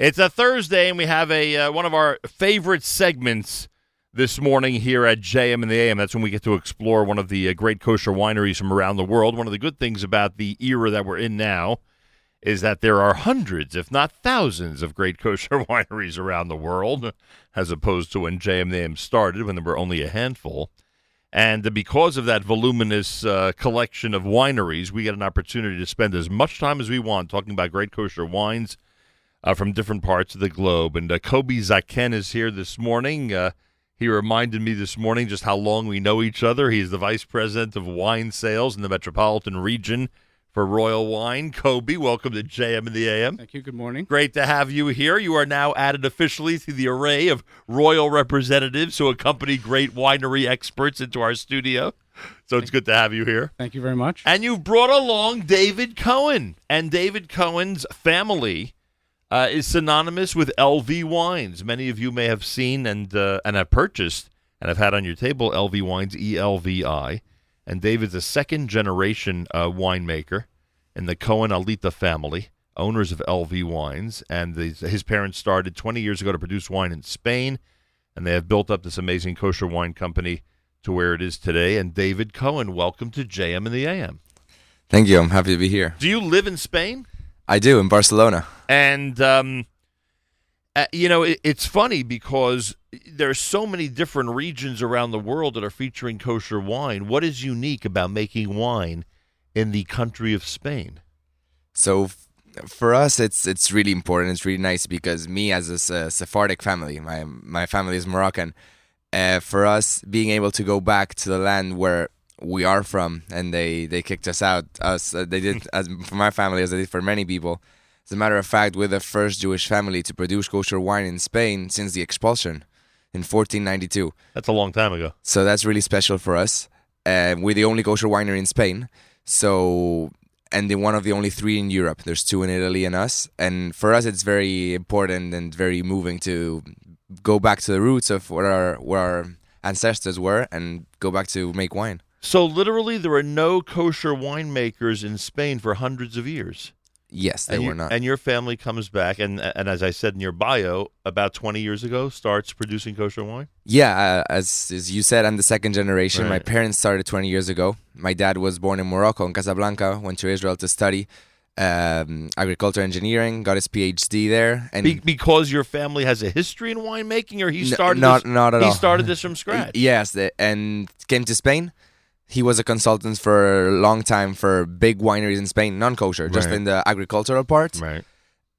It's a Thursday, and we have a uh, one of our favorite segments this morning here at JM and the AM. That's when we get to explore one of the uh, great kosher wineries from around the world. One of the good things about the era that we're in now is that there are hundreds, if not thousands, of great kosher wineries around the world, as opposed to when JM and the AM started, when there were only a handful. And because of that voluminous uh, collection of wineries, we get an opportunity to spend as much time as we want talking about great kosher wines uh, from different parts of the globe. And uh, Kobe Zaken is here this morning. Uh, he reminded me this morning just how long we know each other. He's the vice president of wine sales in the metropolitan region for Royal Wine. Kobe, welcome to JM and the AM. Thank you. Good morning. Great to have you here. You are now added officially to the array of royal representatives who accompany great winery experts into our studio. So it's good to have you here. Thank you very much. And you've brought along David Cohen. And David Cohen's family uh, is synonymous with LV wines. Many of you may have seen and uh, and have purchased and have had on your table LV wines, E L V I. And David's a second generation uh, winemaker in the Cohen Alita family, owners of LV wines. And the, his parents started 20 years ago to produce wine in Spain, and they have built up this amazing kosher wine company to where it is today. And David Cohen, welcome to JM and the AM. Thank you. I'm happy to be here. Do you live in Spain? I do in Barcelona. And um, uh, you know, it, it's funny because there's so many different regions around the world that are featuring kosher wine. What is unique about making wine in the country of Spain? So f- for us, it's it's really important. It's really nice because me, as a Sephardic family, my my family is Moroccan. Uh, for us, being able to go back to the land where we are from, and they they kicked us out. Us uh, they did as for my family as they did for many people. As a matter of fact, we're the first Jewish family to produce kosher wine in Spain since the expulsion in 1492. That's a long time ago. So that's really special for us. Uh, we're the only kosher winery in Spain. So, and the one of the only three in Europe. There's two in Italy and us. And for us, it's very important and very moving to go back to the roots of where our where our ancestors were and go back to make wine. So literally, there were no kosher winemakers in Spain for hundreds of years. Yes, they and were you- not. And your family comes back, and and as I said in your bio, about 20 years ago, starts producing kosher wine. Yeah, uh, as as you said, I'm the second generation. My parents started 20 years ago. My dad was born in Morocco, in Casablanca. Went to Israel to study um, agriculture engineering. Got his PhD there. And Be- because your family has a history in winemaking, or he N- started not- this, not at he all. started this from scratch. yes, the, and came to Spain. He was a consultant for a long time for big wineries in Spain, non-kosher, just Right. in the agricultural part. Right.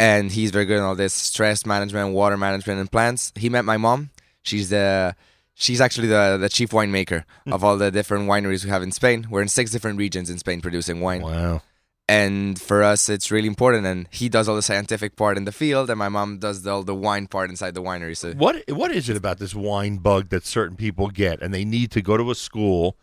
and he's very good in all this stress management, water management, and plants. He met my mom. She's the she's actually the the chief winemaker hmm. of all the different wineries we have in Spain. We're in six different regions in Spain producing wine, Wow. and for us, it's really important. And he does all the scientific part in the field, and my mom does all the wine part inside the winery. So What what is it about this wine bug that certain people get, and they need to go to a school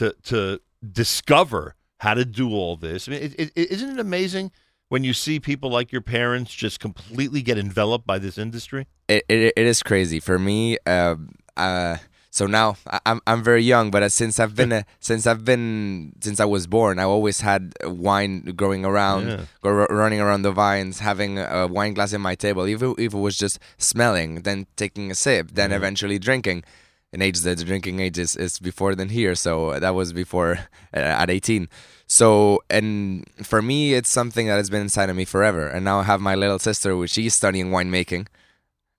to to discover how to do all this? I mean, it, it, isn't it amazing when you see people like your parents just completely get enveloped by this industry? it, it, it is crazy for me. Uh, uh, so now I, I'm I'm very young, but uh, since I've been uh, since I've been since I was born, I always had wine growing around, Yeah. go, running around the vines, having a wine glass in my table. Even if it was just smelling, then taking a sip, then eventually drinking. An age that the drinking age is, is before than here, so that was before uh, at 18. So, and for me, it's something that has been inside of me forever. And now I have my little sister, which she's studying winemaking.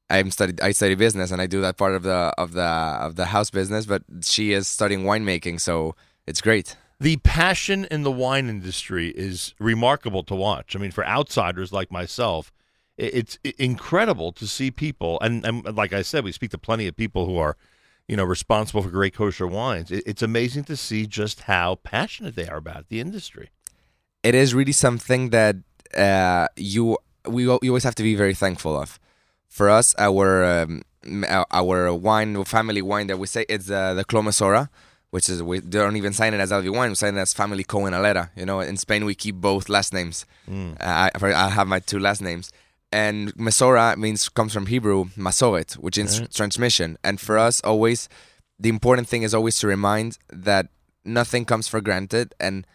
I'm studied. I study business, and I do that part of the of the of the house business. But she is studying winemaking, so it's great. The passion in the wine industry is remarkable to watch. I mean, for outsiders like myself, it's incredible to see people, and, and like I said, we speak to plenty of people who are, you know, responsible for great kosher wines. It, it's amazing to see just how passionate they are about the industry. It is really something that uh, you we you always have to be very thankful of. For us, our um, our- our wine family wine that we say it's uh, the Clos Mesorah, which is we don't even sign it as LV wine. We sign it as family Cohen Alera. You know, in Spain we keep both last names. Uh, I I have my two last names. And Mesorah means comes from Hebrew Masoret, which is transmission. And for us, always the important thing is always to remind that nothing comes for granted, and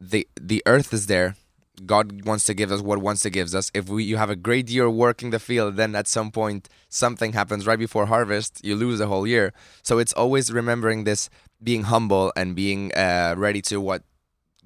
the the earth is there, God wants to give us what wants to give us. If we you have a great year working the field, then at some point something happens right before harvest, you lose the whole year. So it's always remembering this, being humble and being uh, ready to what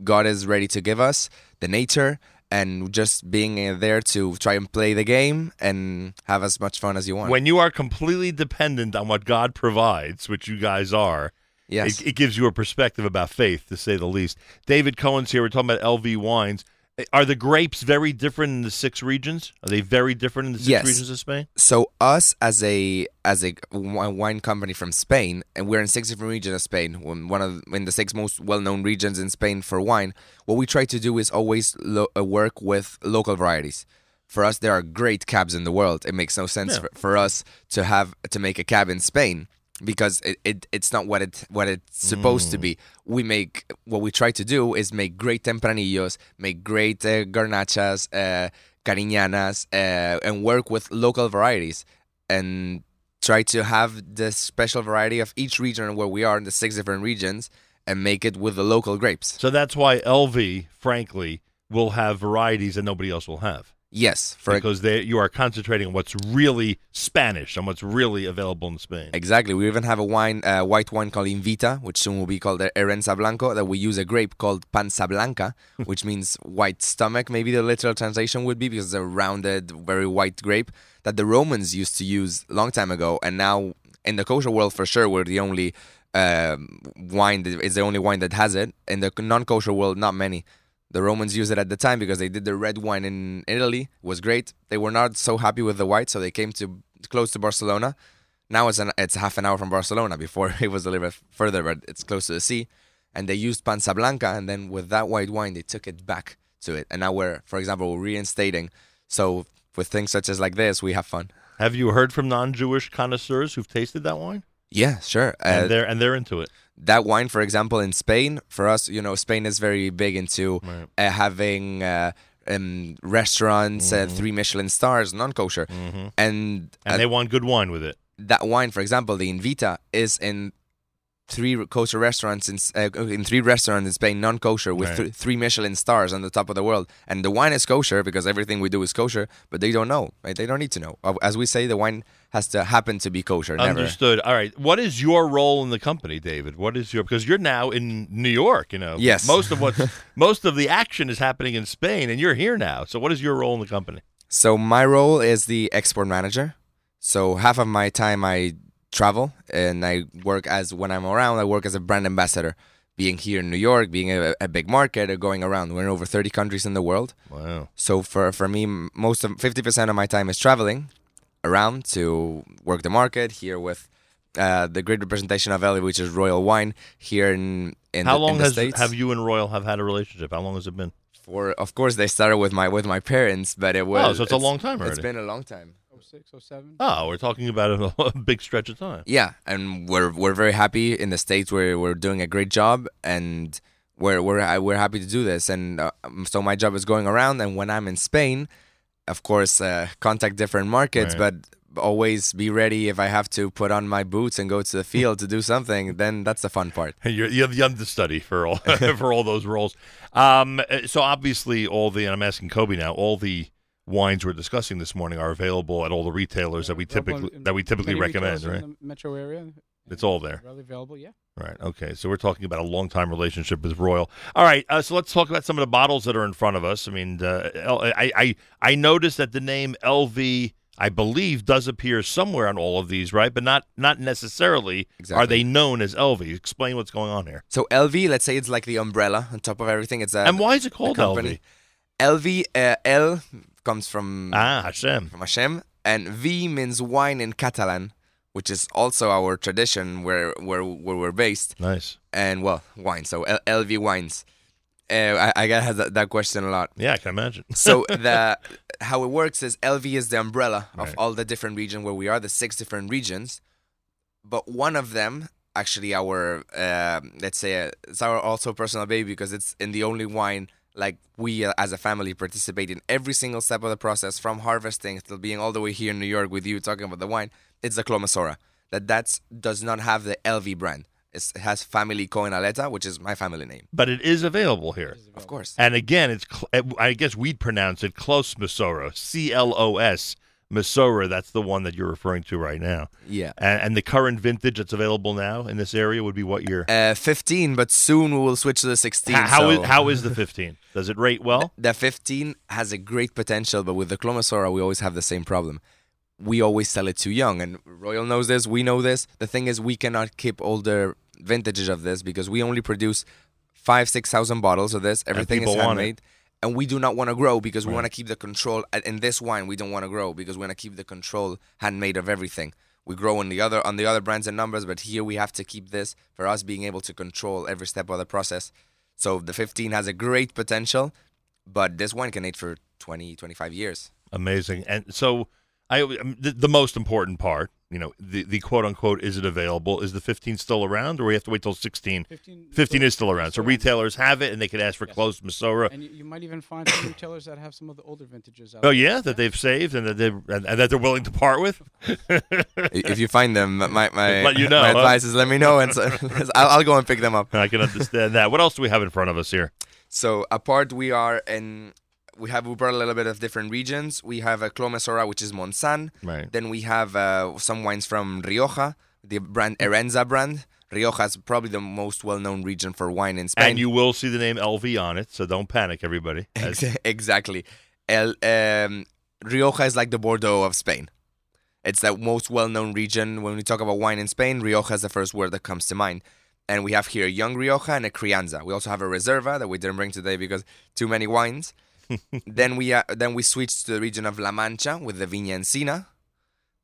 God is ready to give us, the nature, and just being there to try and play the game and have as much fun as you want. When you are completely dependent on what God provides, which you guys are, yes. it, it gives you a perspective about faith, to say the least. David Cohen's here. We're talking about LV wines. Are the grapes very different in the six regions? Are they very different in the six Yes. regions of Spain? so us as a as a wine company from Spain, and we're in six different regions of Spain. One one of in the six most well known regions in Spain for wine. What we try to do is always lo- uh, work with local varieties. For us, there are great cabs in the world. It makes no sense Yeah. for, for us to have to make a cab in Spain because it, it it's not what it what it's supposed to be. We make what we try to do is make great tempranillos, make great uh, garnachas, uh, cariñanas, uh, and work with local varieties and try to have the special variety of each region where we are in the six different regions and make it with the local grapes. So that's why LV, frankly, will have varieties that nobody else will have. Yes, for because they, you are concentrating on what's really Spanish and what's really available in Spain. Exactly. We even have a wine, uh, white wine called Invita, which soon will be called the Herenza Blanco, that we use a grape called Pansa Blanca, which means white stomach. Maybe the literal translation would be because it's a rounded, very white grape that the Romans used to use a long time ago. And now in the kosher world, for sure, we're the only um wine, that, it's the only wine that has it. In the non kosher world, not many. The Romans used it at the time because they did the red wine in Italy. It was great. They were not so happy with the white, so they came to close to Barcelona. Now it's an, it's half an hour from Barcelona. Before it was a little bit further, but it's close to the sea. And they used Pansa Blanca, and then with that white wine, they took it back to it. And now we're, for example, we're reinstating. So with things such as like this, we have fun. Have you heard from non-Jewish connoisseurs who've tasted that wine? Yeah, sure. Uh, and they're and they're into it. that wine, for example, in Spain, for us, you know, Spain is very big into Right. uh, having uh, um, restaurants, uh, three Michelin stars, non kosher. Mhm. And, And uh, they want good wine with it. that wine, for example, the Invita, is in three kosher restaurants in uh, in three restaurants in Spain, non kosher, with Right. th- three Michelin stars on the top of the world. And the wine is kosher because everything we do is kosher, but they don't know. Right? They don't need to know. Uh, As we say, the wine has to happen to be kosher. Never. Understood. All right. What is your role in the company, David? What is your because you're now in New York, you know. Yes. Most of what most of the action is happening in Spain and you're here now. So what is your role in the company? So my role is the export manager. So half of my time I travel and I work as when I'm around, I work as a brand ambassador. Being here in New York, being a, a big market, or going around. We're in over 30 countries in the world. Wow. So for for me, most of 50% of my time is traveling around to work the market here with uh, the great representation of Ellie, which is Royal Wine here in in How the, long in has States. have you and Royal have had a relationship? How long has it been? For of course they started with my with my parents, but it was Oh, so it's a long time It's already. been a long time. 06, 07. Oh, we're talking about a, a big stretch of time. Yeah, and we're we're very happy in the states where we're doing a great job, and we're we're we're happy to do this. And uh, so my job is going around, and when I'm in Spain, of course, uh, contact different markets, Right. but always be ready if I have to put on my boots and go to the field to do something. Then that's the fun part. You're, you're the understudy for all for all those roles. Um, uh, so obviously, all the and I'm asking Kobe now. All the wines we're discussing this morning are available at all the retailers that we typically in that we typically recommend, right? in the metro area. It's all there. Readily available, yeah. Right. Okay. So we're talking about a long time relationship with Royal. All right. Uh, so let's talk about some of the bottles that are in front of us. I mean, uh, L- I, I I noticed that the name LV, I believe, does appear somewhere on all of these, right? But not not necessarily Exactly. are they known as LV. Explain what's going on here. So LV, let's say it's like the umbrella on top of everything. It's a and why is it called company. LV? LV uh, L comes from Ah, Hashem. from Hashem, and V means wine in Catalan, which is also our tradition where where where we're based. Nice. And well, wine. So L- LV wines. Uh, I, I get that, that question a lot. Yeah, I can imagine. So the how it works is LV is the umbrella of Right. all the different regions where we are, the six different regions. But one of them, actually, our uh, let's say uh, it's our also personal baby because it's in the only wine like we uh, as a family participate in every single step of the process from harvesting till being all the way here in New York with you talking about the wine. It's the Clos Mesorah that that's does not have the LV brand. It's, it has family Coenaleta, which is my family name. But it is available here. Is Of course. And again, it's cl- I guess we'd pronounce it close C L O S Mesorah. That's the one that you're referring to right now. Yeah. And, and the current vintage that's available now in this area would be what year? Uh, 15, but soon we will switch to the 16. How- how so is how is the 15? Does it rate well? the 15 has a great potential, but with the Clos Mesorah, we always have the same problem. We always sell it too young, and Royal knows this. We know this. The thing is, we cannot keep older vintages of this because we only produce five, six thousand bottles of this. Everything is handmade, and we do not want to grow because we Right. want to keep the control. In this wine, we don't want to grow because we want to keep the control handmade of everything. We grow on the other on the other brands and numbers, but here we have to keep this for us being able to control every step of the process. So the 15 has a great potential, but this wine can age for 20, 25 years. Amazing. And so, I um, the, the most important part, you know, the, the quote unquote, is it available? Is the 15 still around, or we have to wait till 16? 15, 15 is still around. So around. retailers have it, and they can ask for Yes. Clos Mesorah. And you, you might even find some retailers that have some of the older vintages out Oh there. yeah, that they've saved and that they and, and that they're willing to part with. if you find them, my my, Let you know, my huh? advice is let me know, and so, I'll, I'll go and pick them up. I can understand that. What else do we have in front of us here? So apart, we are in. We have we brought a little bit of different regions. We have a Clos Mesorah, which is Montsant. Right. Then we have uh, some wines from Rioja, the brand Herenza brand. Rioja is probably the most well-known region for wine in Spain. And you will see the name LV on it, so don't panic, everybody. Exactly. El, um, Rioja is like the Bordeaux of Spain. It's the most well-known region. When we talk about wine in Spain, Rioja is the first word that comes to mind. And we have here a young Rioja and a Crianza. We also have a Reserva that we didn't bring today because too many wines. Then we uh, then we switched to the region of La Mancha with the Viña Encina,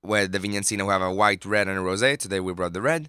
where the Viña Encina we have a white, red, and a rosé. Today we brought the red,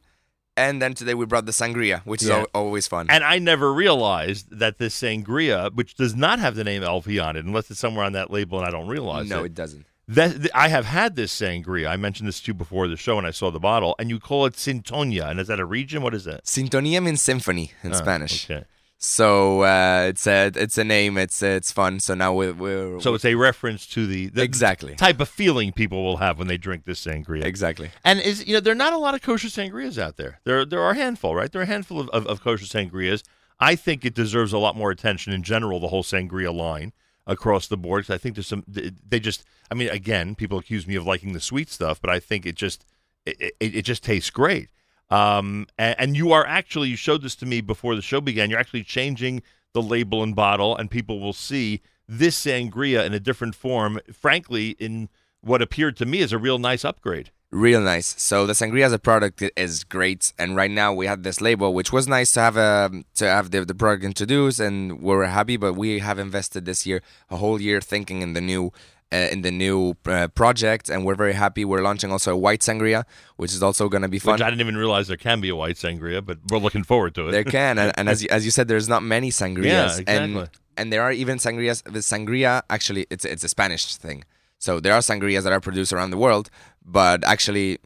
and then today we brought the Sangria, which is al- always fun. and I never realized that this sangria, which does not have the name LV on it, unless it's somewhere on that label and I don't realize it. no, it. it doesn't. That, th- I have had this sangria. I mentioned this to you before the show, and I saw the bottle. And you call it Sintonia, and is that a region? What is that? Sintonía means symphony in Ah, Spanish. Okay. So uh, it's a it's a name. It's it's fun. So now we're, we're So it's a reference to the, the exactly type of feeling people will have when they drink this sangria. exactly. And is you know there are not a lot of kosher sangrias out there. There there are a handful, right? There are a handful of, of, of kosher sangrias. I think it deserves a lot more attention in general. The whole sangria line across the board. I think there's some. They just. I mean, again, people accuse me of liking the sweet stuff, but I think it just it, it, it just tastes great. Um, and, and you are actually you showed this to me before the show began. You're actually changing the label and bottle, and people will see this sangria in a different form. Frankly, in what appeared to me as a real nice upgrade. Real nice. So the sangria as a product is great, and right now we have this label, which was nice to have um to have the, the product introduced, and we're happy. But we have invested this year a whole year thinking in the new. Uh, in the new uh, project, and we're very happy. We're launching also a white sangria, which is also going to be fun. Which I didn't even realize there can be a white sangria, but we're looking forward to it. There can, and, and as you, as you said, there's not many sangrias, Yeah, exactly. and and there are even sangrias. The sangria actually, it's it's a Spanish thing. So there are sangrias that are produced around the world, but actually,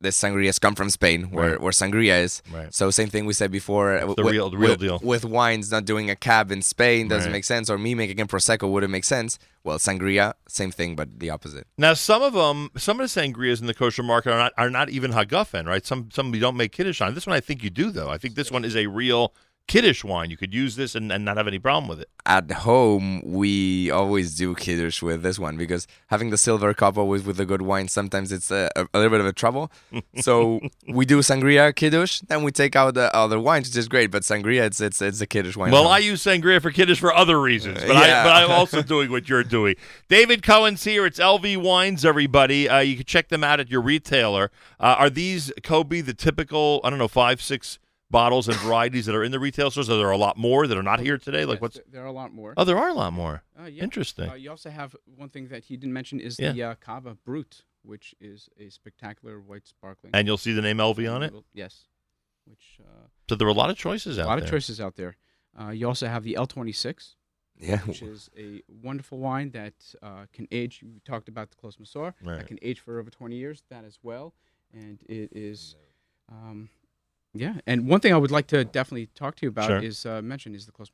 the sangrias come from Spain, where Right. where sangria is. Right. So same thing we said before. the with- real- the real with, deal. with wines not doing a cab in Spain doesn't Right. make sense, or me making a prosecco wouldn't make sense. Well, sangria, same thing, but the opposite. Now, some of them, some of the sangrias in the kosher market are not are not even hagafen, right? Some some you don't make kiddush on. This one, I think you do, though. I think this one is a real kiddush wine. You could use this and, and not have any problem with it. At home, we always do kiddush with this one because having the silver cup always with the good wine, sometimes it's a, a, a little bit of a trouble. so we do sangria kiddush, then we take out the other wines, which is great. But sangria, it's it's it's a kiddush wine. Well, I use sangria for kiddush for other reasons, but I, but I'm also doing what you're doing. David Cohen's here. It's LV Wines, everybody. Uh, you can check them out at your retailer. Uh, are these Kobe the typical? I don't know, five six bottles and varieties that are in the retail stores? Are there a lot more that are not here today? Like Yes, what's? There are a lot more. Oh, there are a lot more. Uh, yeah. Interesting. Uh, you also have one thing that he didn't mention is Yeah. the uh, Cava Brut, which is a spectacular white sparkling. And you'll see the name LV on it. Yes. Which uh, So there are a lot of choices out there. a lot there. of choices out there. Uh, you also have the L26, yeah, which is a wonderful wine that uh, can age. We talked about the Clos Mesorah. Right. That can age for over 20 years. That as well, and it is, um, yeah. And one thing I would like to definitely talk to you about Sure. is uh, mention is the Clos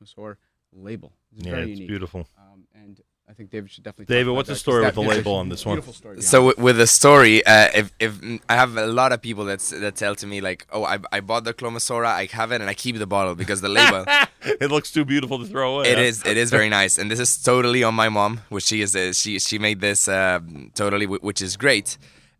label. It's Yeah, very it's unique. beautiful. Um, and I think David should definitely. David, talk about what's the story that with the label on this one? Story. So with, with the story, uh, if if I have a lot of people that that tell to me like, oh, I, I bought the Clos Mesorah, I have it, and I keep the bottle because the label. it looks too beautiful to throw away. It huh? is. It is very nice, and this is totally on my mom, which she is. Uh, she she made this uh, totally, which is great.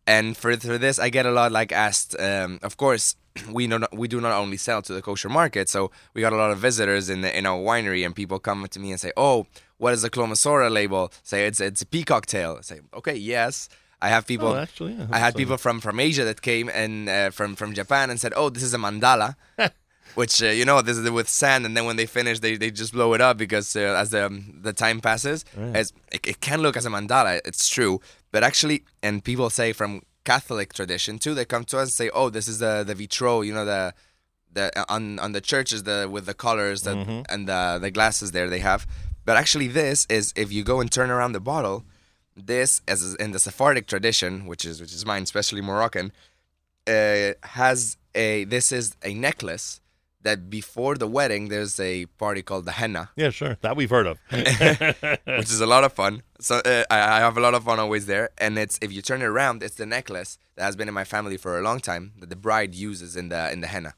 And for for this, I get a lot like asked. Um, of course, we know not, we do not only sell to the kosher market, so we got a lot of visitors in the, in our winery, and people come to me and say, "Oh, what is the Clos Mesorah label?" Say it's it's a peacock tail. I say, "Okay, yes." I have people. Oh, actually, yeah. I had So- people from from Asia that came and uh, from from Japan and said, "Oh, this is a mandala." which uh, you know this is with sand and then when they finish they, they just blow it up because uh, as the um, the time passes as it, it can look as a mandala it's true but actually and people say from catholic tradition too they come to us and say oh this is the the vitro you know the the on on the churches the with the colors the, and the the glasses there they have. But actually this is if you go and turn around the bottle this as in the Sephardic tradition which is which is mine especially Moroccan uh, has a this is a necklace that before the wedding there's a party called the henna Yeah, sure. That we've heard of. which is a lot of fun so uh, I, I have a lot of fun always there and it's if you turn it around it's the necklace that has been in my family for a long time that the bride uses in the in the henna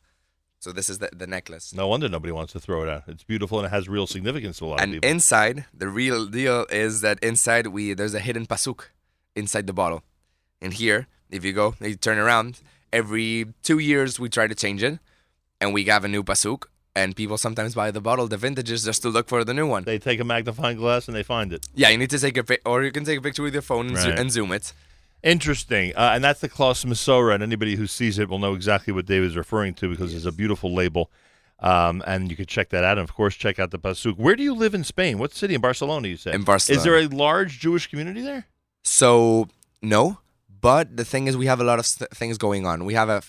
so this is the, the necklace no wonder nobody wants to throw it out. It's beautiful and it has real significance to a lot of and people. inside the real deal is that inside we there's a hidden pasuk inside the bottle and here if you go you turn around every two years we try to change it and we have a new pasuk and people sometimes buy the bottle the vintages just to look for the new one they take a magnifying glass and they find it. yeah you need to take a pic or you can take a picture with your phone and, zo- and zoom it Interesting. Uh, and that's the Clos Mesorah, and anybody who sees it will know exactly what David's referring to because it's a beautiful label. Um, and you can check that out. And of course, check out the Pasuk. Where do you live in Spain? What city? In Barcelona, you say In Barcelona. Is there a large Jewish community there? So no, but the thing is, we have a lot of st- things going on. We have a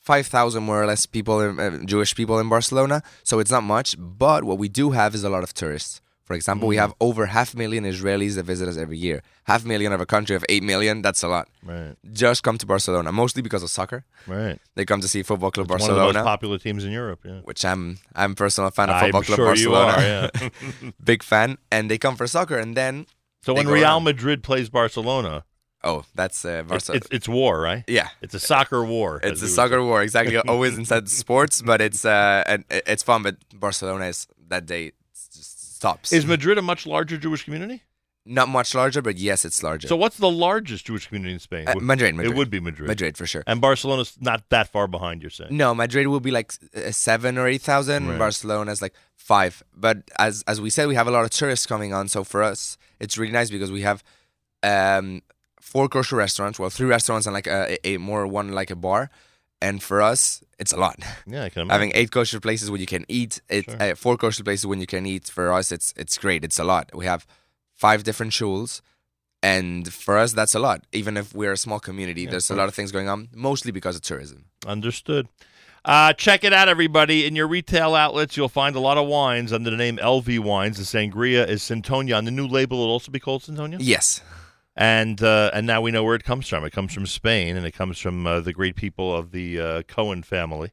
f- five thousand more or less people, in, uh, Jewish people in Barcelona. So it's not much, but what we do have is a lot of tourists. For example, we have over half a million Israelis that visit us every year. Half a million of a country of eight million. That's a lot. Right, Just come to Barcelona, mostly because of soccer. right. They come to see Football Club It's one of the most Barcelona, popular teams in Europe. Yeah. which I'm I'm a personal fan of I'm Football Club sure you are. Yeah. Big fan, and they come for soccer, and then so when Real around. Madrid plays Barcelona, oh, that's uh, Barcelona. it's, it's war, right? yeah, It's a soccer war. It's a soccer war, exactly. Always inside sports, but it's uh, and it's fun. But Barcelona is that day just stops. Is Madrid a much larger Jewish community? not much larger, but yes, it's larger. So what's the largest Jewish community in Spain? Uh, Madrid, Madrid, It would be Madrid. Madrid for sure. And Barcelona's not that far behind, you're saying? No, Madrid will be like uh, seven or eight thousand. Right. Barcelona is like five. But as as we said, we have a lot of tourists coming on. So for us, it's really nice because we have um, four kosher restaurants. Well, three restaurants and like a, a, more one like a bar. And for us, it's a lot. Yeah, I can imagine. having eight kosher places where you can eat it Sure. uh, four kosher places when you can eat for us it's it's great it's a lot we have five different shuls and for us that's a lot even if we're a small community Yeah, there's a lot of things going on mostly because of tourism Understood. Uh, check it out, everybody. In your retail outlets, you'll find a lot of wines under the name LV Wines. The sangria is Sintonia. On the new label, it'll also be called Sintonia. yes And uh, and now we know where it comes from. It comes from Spain, and it comes from uh, the great people of the uh, Cohen family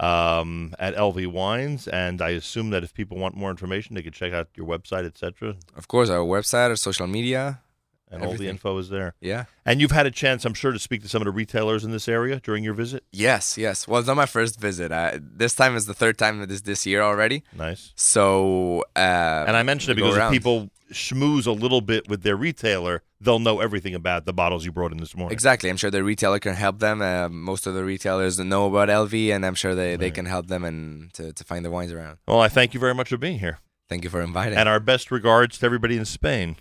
um, at LV Wines. And I assume that if people want more information, they can check out your website, etc. of course our website our social media And all the info is there. yeah And you've had a chance, I'm sure, to speak to some of the retailers in this area during your visit. yes yes well it's not my first visit uh, this time is the third time this this year already Nice. so uh, And I mentioned it because if people schmooze a little bit with their retailer, they'll know everything about the bottles you brought in this morning. Exactly. I'm sure the retailer can help them. Uh, most of the retailers know about LV, and I'm sure they, they can help them and to, to find the wines around. Well, I thank you very much for being here. Thank you for inviting. And our best regards to everybody in Spain.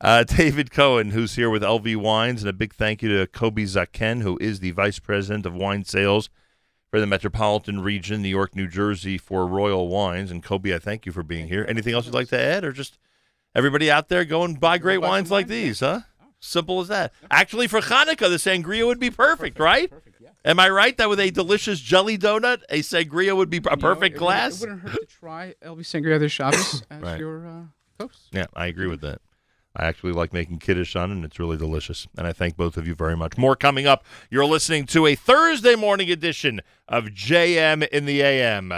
Uh, David Cohen, who's here with LV Wines, and a big thank you to Kobe Zaken, who is the Vice President of Wine Sales for the Metropolitan Region, New York, New Jersey, for Royal Wines. And Kobe, I thank you for being here. Anything else you'd like to add, or just everybody out there go and buy great wines like these, huh? Simple as that. Actually, for Hanukkah, the sangria would be perfect, right? Perfect. Yeah. Am I right that with a delicious jelly donut, a sangria would be a You know, perfect it glass? It wouldn't hurt to try LV Sangria de Shabbos as Right. your uh, toast. Yeah, I agree with that. I actually like making kiddush on, and it's really delicious. And I thank both of you very much. More coming up. You're listening to a Thursday morning edition of JM in the AM.